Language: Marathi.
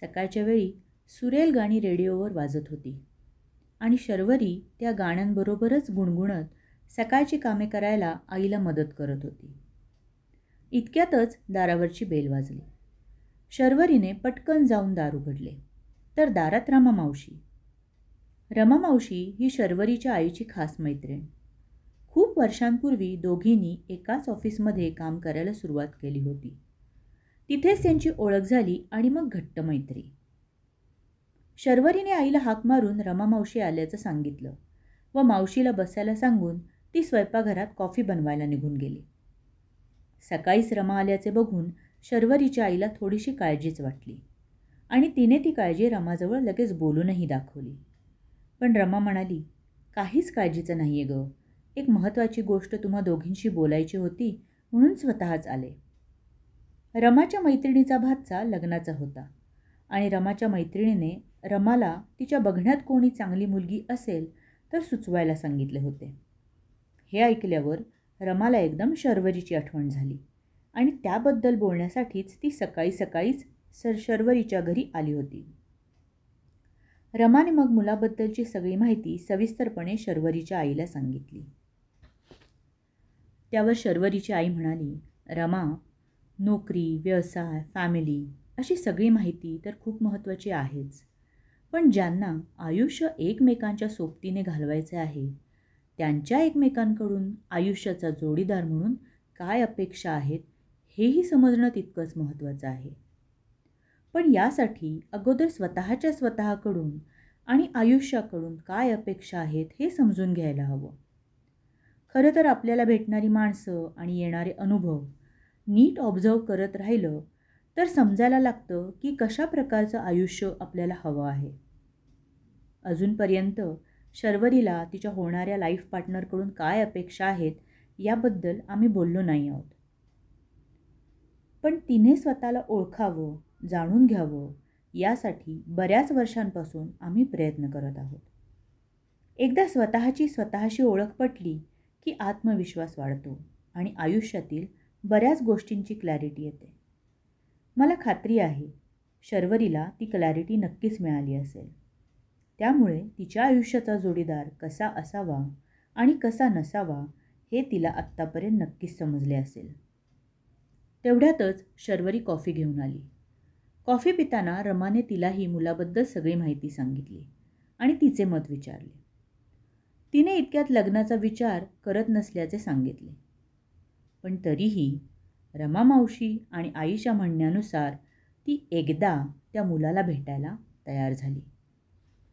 सकाळच्या वेळी सुरेल गाणी रेडिओवर वाजत होती. आणि शर्वरी त्या गाण्यांबरोबरच गुणगुणत सकाळची कामे करायला आईला मदत करत होती. इतक्यातच दारावरची बेल वाजली. शर्वरीने पटकन जाऊन दार उघडले. तर दारात रमा मावशी. रमा मावशी ही शर्वरीच्या आईची खास मैत्रीण. खूप वर्षांपूर्वी दोघींनी एकाच ऑफिसमध्ये काम करायला सुरुवात केली होती. तिथेच त्यांची ओळख झाली आणि मग घट्ट मैत्री. शर्वरीने आईला हाक मारून रमा मावशी आल्याचं सांगितलं व मावशीला बसायला सांगून ती स्वयंपाकघरात कॉफी बनवायला निघून गेली. सकाळीच रमा आल्याचे बघून शर्वरीच्या आईला थोडीशी काळजीच वाटली आणि तिने ती काळजी रमाजवळ लगेच बोलूनही दाखवली. पण रमा म्हणाली काहीच काळजीचं नाही आहे गं. एक महत्त्वाची गोष्ट तुम्हा दोघींशी बोलायची होती म्हणून स्वतःच आले. रमाच्या मैत्रिणीचा भातचा लग्नाचा होता. आणि रमाच्या मैत्रिणीने रमाला तिच्या बघण्यात कोणी चांगली मुलगी असेल तर सुचवायला सांगितले होते. हे ऐकल्यावर रमाला एकदम शर्वरीची आठवण झाली. आणि त्याबद्दल बोलण्यासाठीच ती सकाळी सकाळीच सर शर्वरीच्या घरी आली होती. रमाने मग मुलाबद्दलची सगळी माहिती सविस्तरपणे शर्वरीच्या आईला सांगितली. त्यावर शर्वरीची आई म्हणाली रमा नोकरी व्यवसाय फॅमिली अशी सगळी माहिती तर खूप महत्त्वाची आहेच. पण ज्यांना आयुष्य एकमेकांच्या सोबतीने घालवायचे आहे त्यांच्या एकमेकांकडून आयुष्याचा जोडीदार म्हणून काय अपेक्षा आहेत हेही समजणं तितकंच महत्त्वाचं आहे. पण यासाठी अगोदर स्वतःच्या स्वतःकडून आणि आयुष्याकडून काय अपेक्षा आहेत हे समजून घ्यायला हवं. खरं तर आपल्याला भेटणारी माणसं आणि येणारे अनुभव नीट ऑब्झर्व करत राहिलं तर समजायला लागतं की कशा प्रकारचं आयुष्य आपल्याला हवं आहे. अजूनपर्यंत शर्वरीला तिच्या होणाऱ्या लाईफ पार्टनरकडून काय अपेक्षा आहेत याबद्दल आम्ही बोललो नाही आहोत. पण तिने स्वतःला ओळखावं जाणून घ्यावं यासाठी बऱ्याच वर्षांपासून आम्ही प्रयत्न करत आहोत. एकदा स्वतःची स्वतःशी ओळख पटली की आत्मविश्वास वाढतो आणि आयुष्यातील बऱ्याच गोष्टींची क्लॅरिटी येते. मला खात्री आहे शर्वरीला ती क्लॅरिटी नक्कीच मिळाली असेल. त्यामुळे तिच्या आयुष्याचा जोडीदार कसा असावा आणि कसा नसावा हे तिला आत्तापर्यंत नक्कीच समजले असेल. तेवढ्यातच शर्वरी कॉफी घेऊन आली. कॉफी पिताना रमाने तिलाही मुलाबद्दल सगळी माहिती सांगितली आणि तिचे मत विचारले. तिने इतक्यात लग्नाचा विचार करत नसल्याचे सांगितले. पण तरीही रमा मावशी आणि आईच्या म्हणण्यानुसार ती एकदा त्या मुलाला भेटायला तयार झाली.